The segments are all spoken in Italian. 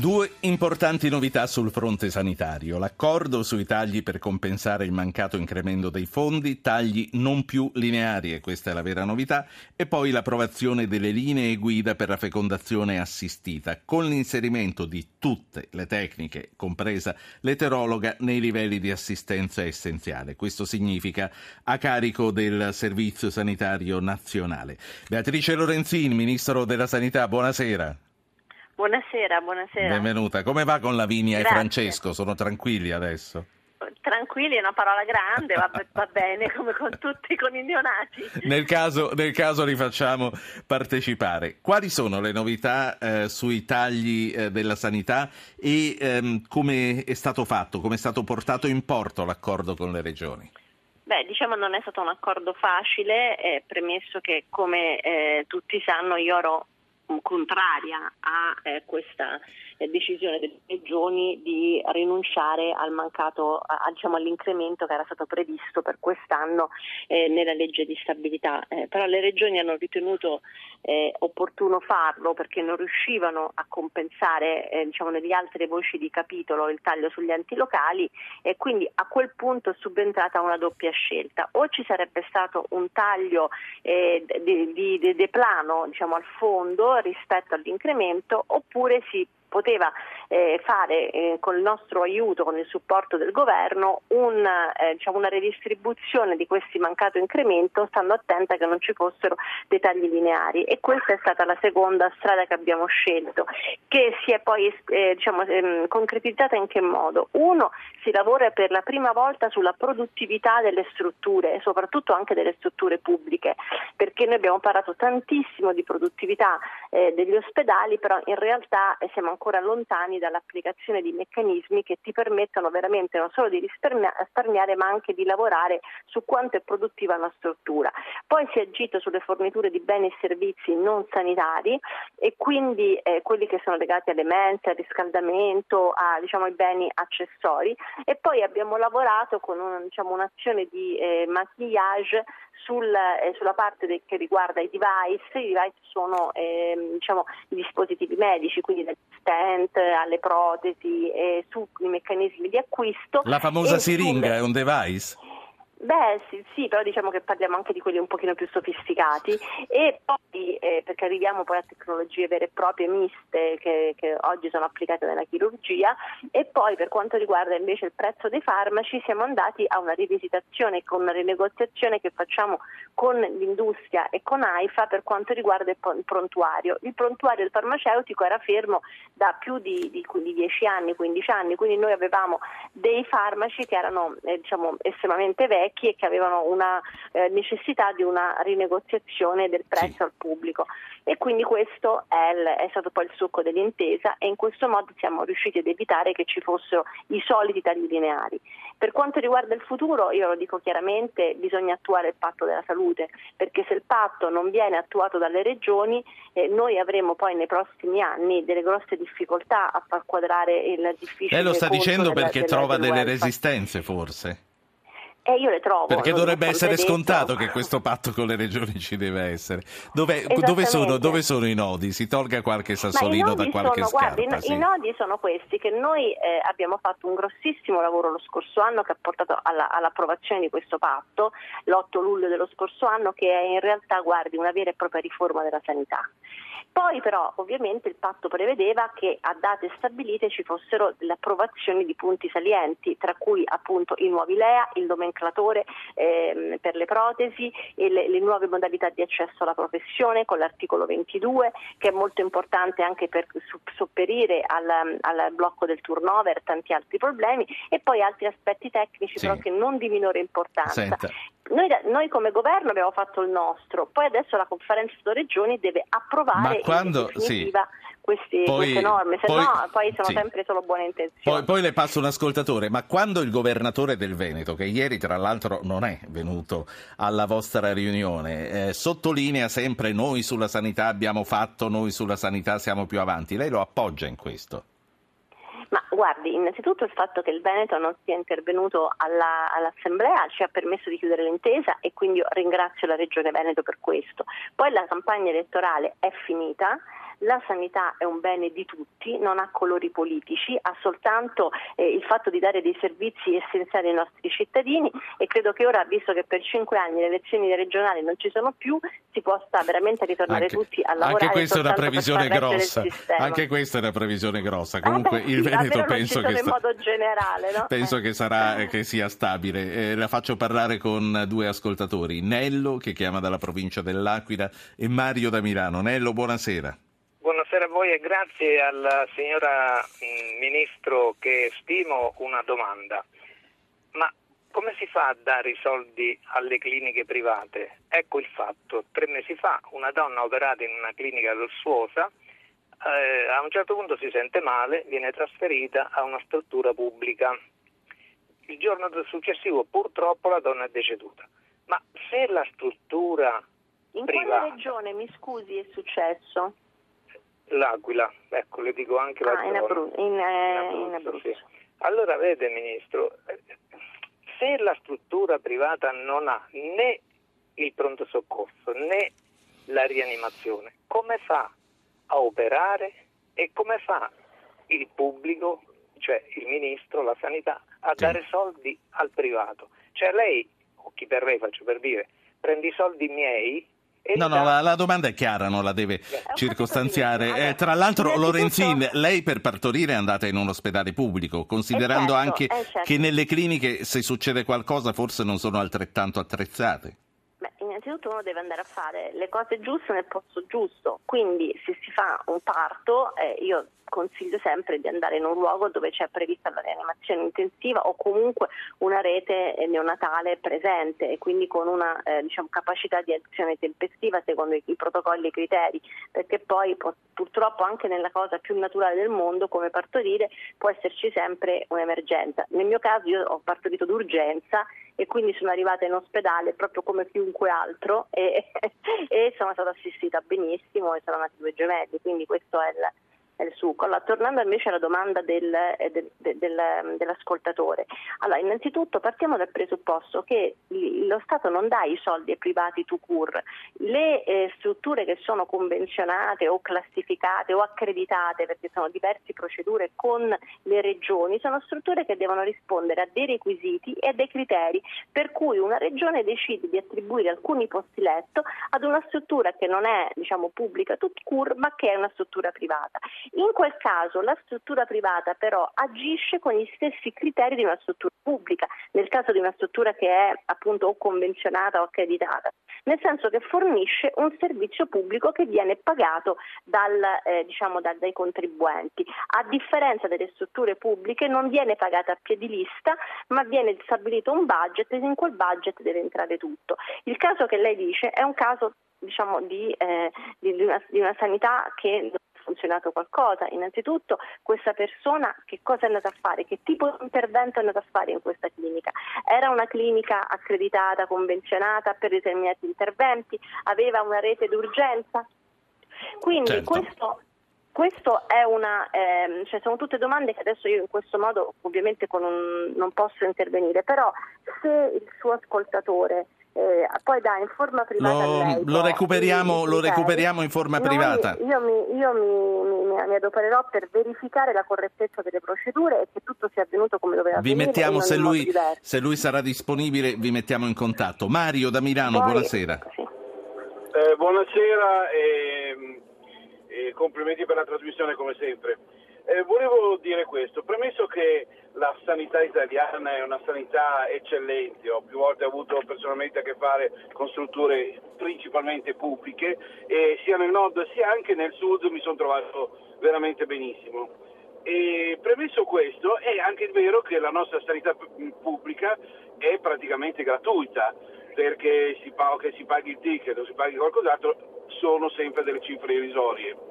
Due importanti novità sul fronte sanitario. L'accordo sui tagli per compensare il mancato incremento dei fondi, tagli non più lineari, e questa è la vera novità, e poi l'approvazione delle linee guida per la fecondazione assistita, con l'inserimento di tutte le tecniche, compresa l'eterologa, nei livelli di assistenza essenziale. Questo significa a carico del Servizio Sanitario Nazionale. Beatrice Lorenzin, Ministro della Sanità, buonasera. Buonasera, buonasera. Benvenuta. Come va con Lavinia Grazie. e Francesco? Sono tranquilli adesso? Tranquilli è una parola grande, va, va bene come con tutti con i neonati. Nel caso, nel caso li facciamo partecipare. Quali sono le novità eh, sui tagli eh, della sanità e ehm, come è stato fatto, come è stato portato in porto l'accordo con le regioni? Beh, diciamo non è stato un accordo facile, eh, premesso che come eh, tutti sanno io ero contraria a eh, questa eh, decisione delle regioni di rinunciare al mancato, a, diciamo, all'incremento che era stato previsto per quest'anno eh, nella legge di stabilità. Eh, però le regioni hanno ritenuto eh, opportuno farlo perché non riuscivano a compensare eh, diciamo, nelle altre voci di capitolo il taglio sugli enti locali e quindi a quel punto è subentrata una doppia scelta. O ci sarebbe stato un taglio di, di, di, di plano diciamo, al fondo rispetto all'incremento oppure si poteva eh, fare eh, con il nostro aiuto, con il supporto del governo, un, eh, diciamo una redistribuzione di questi mancato incremento, stando attenta che non ci fossero dei tagli lineari. E questa è stata la seconda strada che abbiamo scelto, che si è poi eh, diciamo, ehm, concretizzata in che modo? Uno, si lavora per la prima volta sulla produttività delle strutture, soprattutto anche delle strutture pubbliche, perché noi abbiamo parlato tantissimo di produttività eh, degli ospedali, però in realtà eh, siamo ancora lontani dall'applicazione di meccanismi che ti permettano veramente non solo di risparmiare ma anche di lavorare su quanto è produttiva una struttura. Poi si è agito sulle forniture di beni e servizi non sanitari e quindi eh, quelli che sono legati alle mense, al riscaldamento, a, diciamo, ai beni accessori e poi abbiamo lavorato con un, diciamo, un'azione di eh, maquillage sul, eh, sulla parte de, che riguarda i device, i device sono eh, diciamo, i dispositivi medici, quindi dagli stent alle protesi, eh, sui meccanismi di acquisto. La famosa siringa sulle... è un device? Beh sì, sì, però diciamo che parliamo anche di quelli un pochino più sofisticati e poi eh, perché arriviamo poi a tecnologie vere e proprie miste che, che, oggi sono applicate nella chirurgia e poi per quanto riguarda invece il prezzo dei farmaci siamo andati a una rivisitazione con una rinegoziazione che facciamo con l'industria e con AIFA per quanto riguarda il prontuario. Il prontuario del farmaceutico era fermo da più di, di, di 10 anni, 15 anni, quindi noi avevamo dei farmaci che erano eh, diciamo, estremamente vecchi vecchi e che avevano una eh, necessità di una rinegoziazione del prezzo sì. al pubblico e quindi questo è, il, è, stato poi il succo dell'intesa e in questo modo siamo riusciti ad evitare che ci fossero i soliti tagli lineari. Per quanto riguarda il futuro, io lo dico chiaramente, bisogna attuare il patto della salute, perché se il patto non viene attuato dalle regioni, eh, noi avremo poi nei prossimi anni delle grosse difficoltà a far quadrare il difficile. Lei lo sta dicendo perché della, trova delle resistenze forse? Eh, io le trovo. Perché dovrebbe essere scontato che questo patto con le regioni ci deve essere. Dove, dove, sono, dove sono, i nodi? Si tolga qualche sassolino da qualche sono, scarpa. Guardi, sì. I nodi sono questi, che noi eh, abbiamo fatto un grossissimo lavoro lo scorso anno che ha portato alla, all'approvazione di questo patto, l'8 luglio dello scorso anno, che è in realtà, guardi, una vera e propria riforma della sanità. Poi però ovviamente il patto prevedeva che a date stabilite ci fossero le approvazioni di punti salienti, tra cui appunto i nuovi LEA, il nomenclatore ehm, per le protesi e le, le, nuove modalità di accesso alla professione con l'articolo 22 che è molto importante anche per sopperire al, al blocco del turnover e tanti altri problemi e poi altri aspetti tecnici sì. però che non di minore importanza. Senta. Noi, noi, come governo abbiamo fatto il nostro, poi adesso la conferenza delle regioni deve approvare quando, sì. questi, poi, queste norme, se poi, no poi sono sì. sempre solo buone intenzioni. Poi, poi, le passo un ascoltatore, ma quando il governatore del Veneto, che ieri tra l'altro non è venuto alla vostra riunione, eh, sottolinea sempre noi sulla sanità abbiamo fatto, noi sulla sanità siamo più avanti, lei lo appoggia in questo? Ma guardi, innanzitutto il fatto che il Veneto non sia intervenuto alla, all'Assemblea ci ha permesso di chiudere l'intesa e quindi io ringrazio la Regione Veneto per questo. Poi la campagna elettorale è finita, la sanità è un bene di tutti, non ha colori politici, ha soltanto eh, il fatto di dare dei servizi essenziali ai nostri cittadini e credo che ora, visto che per cinque anni le elezioni regionali non ci sono più, si possa veramente ritornare anche, tutti a lavorare. Anche questa è una previsione grossa. Anche questa è una previsione grossa. Comunque ah, beh, il Veneto penso che, sta... generale, no? penso eh. che, sarà, che sia stabile. Eh, la faccio parlare con due ascoltatori, Nello che chiama dalla provincia dell'Aquila e Mario da Milano. Nello, buonasera. Buonasera a voi e grazie alla signora mm, Ministro che stimo una domanda. Ma come si fa a dare i soldi alle cliniche private? Ecco il fatto. Tre mesi fa una donna operata in una clinica lussuosa eh, a un certo punto si sente male, viene trasferita a una struttura pubblica. Il giorno successivo purtroppo la donna è deceduta. Ma se la struttura in privata... quale regione, mi scusi, è successo? L'Aquila, ecco, le dico anche la ah, in, Abru- in, eh, in Abruzzo. Sì. Allora, vede Ministro, se la struttura privata non ha né il pronto soccorso né la rianimazione, come fa a operare e come fa il pubblico, cioè il ministro, la sanità, a sì. dare soldi al privato? Cioè lei, o chi per lei faccio per dire, prende i soldi miei No, no, la, la, domanda è chiara, non la deve circostanziare. Eh, tra l'altro, Lorenzin, lei per partorire è andata in un ospedale pubblico, considerando certo, anche certo. che nelle cliniche, se succede qualcosa, forse non sono altrettanto attrezzate innanzitutto uno deve andare a fare le cose giuste nel posto giusto, quindi se si fa un parto eh, io consiglio sempre di andare in un luogo dove c'è prevista la rianimazione intensiva o comunque una rete eh, neonatale presente e quindi con una eh, diciamo, capacità di azione tempestiva secondo i, i, protocolli e i criteri, perché poi purtroppo anche nella cosa più naturale del mondo come partorire può esserci sempre un'emergenza. Nel mio caso io ho partorito d'urgenza e quindi sono arrivata in ospedale proprio come chiunque altro e, e sono stata assistita benissimo e sono nati due gemelli, quindi questo è il il succo. Allora, tornando invece alla domanda del, eh, del, del, dell'ascoltatore, allora, innanzitutto partiamo dal presupposto che lo Stato non dà i soldi ai privati to cure, le eh, strutture che sono convenzionate o classificate o accreditate, perché sono diverse procedure con le regioni, sono strutture che devono rispondere a dei requisiti e a dei criteri, per cui una regione decide di attribuire alcuni posti letto ad una struttura che non è diciamo, pubblica to cure, ma che è una struttura privata. In quel caso la struttura privata però agisce con gli stessi criteri di una struttura pubblica, nel caso di una struttura che è appunto o convenzionata o accreditata, nel senso che fornisce un servizio pubblico che viene pagato dal, eh, diciamo, da, dai contribuenti. A differenza delle strutture pubbliche non viene pagata a piedi lista, ma viene stabilito un budget e in quel budget deve entrare tutto. Il caso che lei dice è un caso diciamo, di, eh, di, una, di una sanità che funzionato qualcosa. Innanzitutto questa persona che cosa è andata a fare, che tipo di intervento è andata a fare in questa clinica. Era una clinica accreditata, convenzionata per determinati interventi, aveva una rete d'urgenza. Quindi certo. questo questo è una, ehm, cioè sono tutte domande che adesso io in questo modo ovviamente un, non posso intervenire, però se il suo ascoltatore eh, poi dà in forma privata lo, lei, lo, recuperiamo, lo recuperiamo, in forma Noi, privata. Io, mi, io mi, mi, mi, adopererò per verificare la correttezza delle procedure e che tutto sia avvenuto come doveva vi avvenire. Mettiamo, se lui, se lui, sarà disponibile, vi mettiamo in contatto. Mario da Milano, poi, buonasera. Sì. Eh, buonasera e, e complimenti per la trasmissione come sempre. Eh, volevo dire questo, premesso che la sanità italiana è una sanità eccellente, ho più volte avuto personalmente a che fare con strutture principalmente pubbliche e sia nel nord sia anche nel sud mi sono trovato veramente benissimo. E premesso questo è anche vero che la nostra sanità pubblica è praticamente gratuita perché si, che si paghi il ticket o si paghi qualcos'altro sono sempre delle cifre irrisorie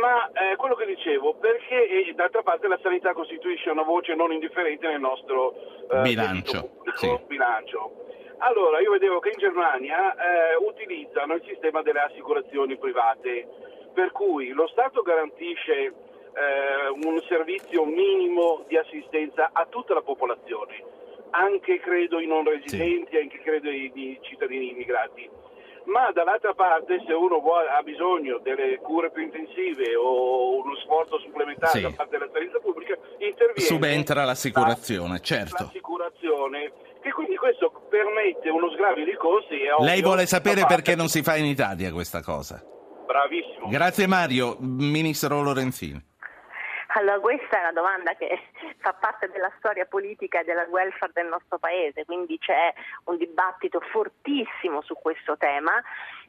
ma eh, quello che dicevo, perché eh, d'altra parte la sanità costituisce una voce non indifferente nel nostro eh, bilancio. Sì. bilancio. Allora, io vedevo che in Germania eh, utilizzano il sistema delle assicurazioni private, per cui lo Stato garantisce eh, un servizio minimo di assistenza a tutta la popolazione, anche credo i non residenti, sì. anche credo i, i cittadini immigrati ma dall'altra parte se uno vuole, ha bisogno delle cure più intensive o uno sforzo supplementare Sì. da parte della sanità pubblica, interviene Subentra l'assicurazione, la- certo. l'assicurazione, che quindi questo permette uno sgravio di costi. Lei vuole sapere parte- perché non si fa in Italia questa cosa? Bravissimo. Grazie Mario, Ministro Lorenzini. Allora, questa è una domanda che fa parte della storia politica e della welfare del nostro paese, quindi c'è un dibattito fortissimo su questo tema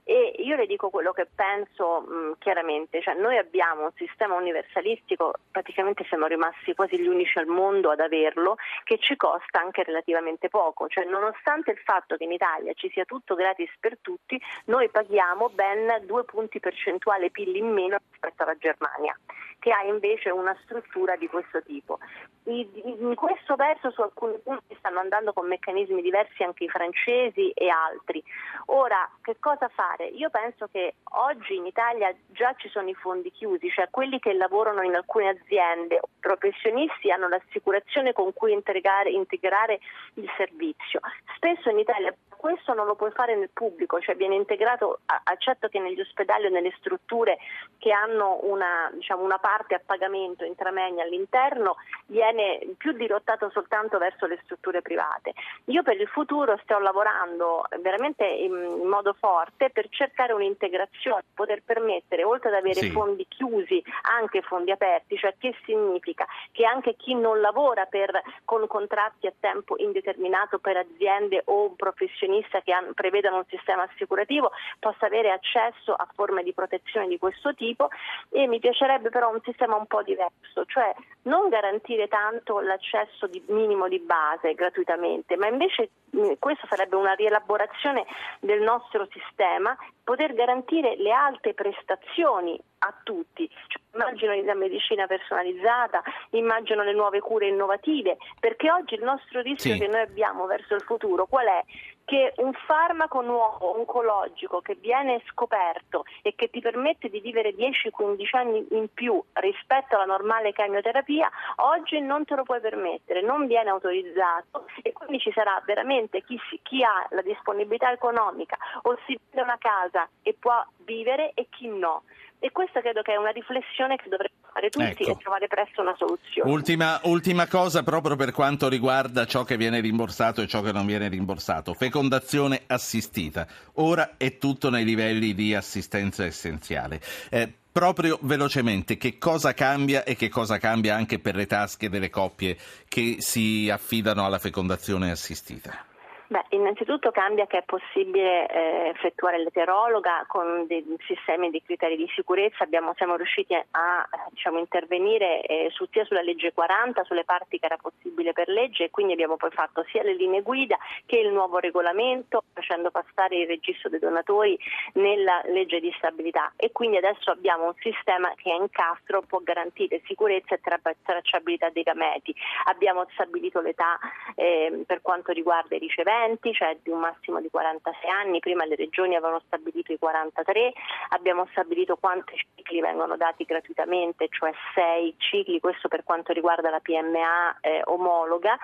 e io le dico quello che penso mh, chiaramente, cioè noi abbiamo un sistema universalistico, praticamente siamo rimasti quasi gli unici al mondo ad averlo, che ci costa anche relativamente poco, cioè nonostante il fatto che in Italia ci sia tutto gratis per tutti, noi paghiamo ben due punti percentuali PIL in meno rispetto alla Germania che ha invece una struttura di questo tipo. In questo verso su alcuni punti stanno andando con meccanismi diversi anche i francesi e altri. Ora, che cosa fare? Io penso che oggi in Italia già ci sono i fondi chiusi, cioè quelli che lavorano in alcune aziende o professionisti hanno l'assicurazione con cui integrare, integrare il servizio. Spesso in Italia questo non lo puoi fare nel pubblico, cioè viene integrato, accetto che negli ospedali o nelle strutture che hanno una, diciamo, una parte a pagamento intramegna all'interno, viene più dirottato soltanto verso le strutture private. Io per il futuro sto lavorando veramente in, in modo forte per cercare un'integrazione, poter permettere, oltre ad avere Sì. fondi chiusi, anche fondi aperti, cioè che significa che anche chi non lavora per- con contratti a tempo indeterminato per aziende o un professionista che han- prevedono un sistema assicurativo possa avere accesso a forme di protezione di questo tipo e mi piacerebbe però un sistema un po' diverso, cioè non garantire tanto l'accesso di- minimo di base gratuitamente, ma invece mh, questa sarebbe una rielaborazione del nostro sistema, poter garantire le alte prestazioni a tutti. Cioè, immagino la medicina personalizzata, immagino le nuove cure innovative, perché oggi il nostro rischio Sì. che noi abbiamo verso il futuro qual è? Che un farmaco nuovo, oncologico, che viene scoperto e che ti permette di vivere 10-15 anni in più rispetto alla normale chemioterapia, oggi non te lo puoi permettere, non viene autorizzato e quindi ci sarà veramente chi, chi ha la disponibilità economica o si vende una casa e può vivere e chi no. E questa credo che è una riflessione che dovremmo fare tutti Ecco. e trovare presto una soluzione. Ultima, ultima cosa proprio per quanto riguarda ciò che viene rimborsato e ciò che non viene rimborsato. Fecondazione assistita. Ora è tutto nei livelli di assistenza essenziale. Eh, proprio velocemente, che cosa cambia e che cosa cambia anche per le tasche delle coppie che si affidano alla fecondazione assistita? Beh, innanzitutto cambia che è possibile eh, effettuare l'eterologa con dei sistemi di criteri di sicurezza. Abbiamo- siamo riusciti a diciamo, intervenire eh, su- sia sulla legge 40, sulle parti che era possibile per legge e quindi abbiamo poi fatto sia le linee guida che il nuovo regolamento facendo passare il registro dei donatori nella legge di stabilità e quindi adesso abbiamo un sistema che a incastro può garantire sicurezza e tra- tracciabilità dei gameti. Abbiamo stabilito l'età eh, per quanto riguarda i riceventi, cioè di un massimo di 46 anni, prima le regioni avevano stabilito i 43, abbiamo stabilito quanti cicli vengono dati gratuitamente, cioè 6 cicli, questo per quanto riguarda la PMA eh, omologa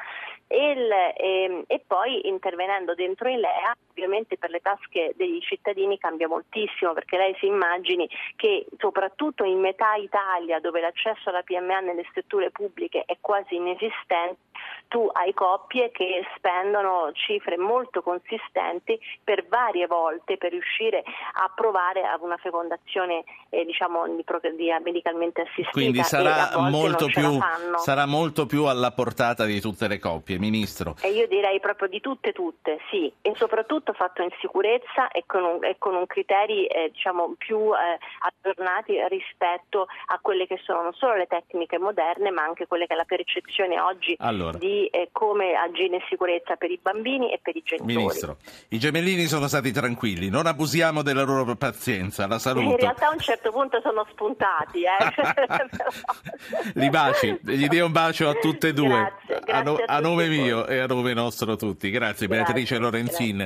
il- ehm, e poi intervenendo dentro i LEA ovviamente per le tasche degli cittadini cambia moltissimo perché lei si immagini che soprattutto in metà Italia dove l'accesso alla PMA nelle strutture pubbliche è quasi inesistente tu hai coppie che spendono cifre molto consistenti per varie volte per riuscire a provare ad una fecondazione eh, diciamo di, di- medicalmente assistita Quindi e sarà molto, più, sarà molto più alla portata di tutte le coppie, Ministro. E io direi proprio di tutte tutte, sì, e soprattutto fatto in sicurezza e con un, e con un criteri eh, diciamo più eh, aggiornati rispetto a quelle che sono non solo le tecniche moderne ma anche quelle che è la percezione oggi Allora. di eh, come agire in sicurezza per i bambini e per i genitori. Ministro, i gemellini sono stati tranquilli, non abusiamo della loro pazienza, la In saluto. realtà a un certo punto sono spuntati, eh. Li baci, gli dia un bacio a tutte e due, Grazie, a, no- grazie a a nome mio e a nome nostro tutti. Grazie, Grazie, Beatrice Lorenzin,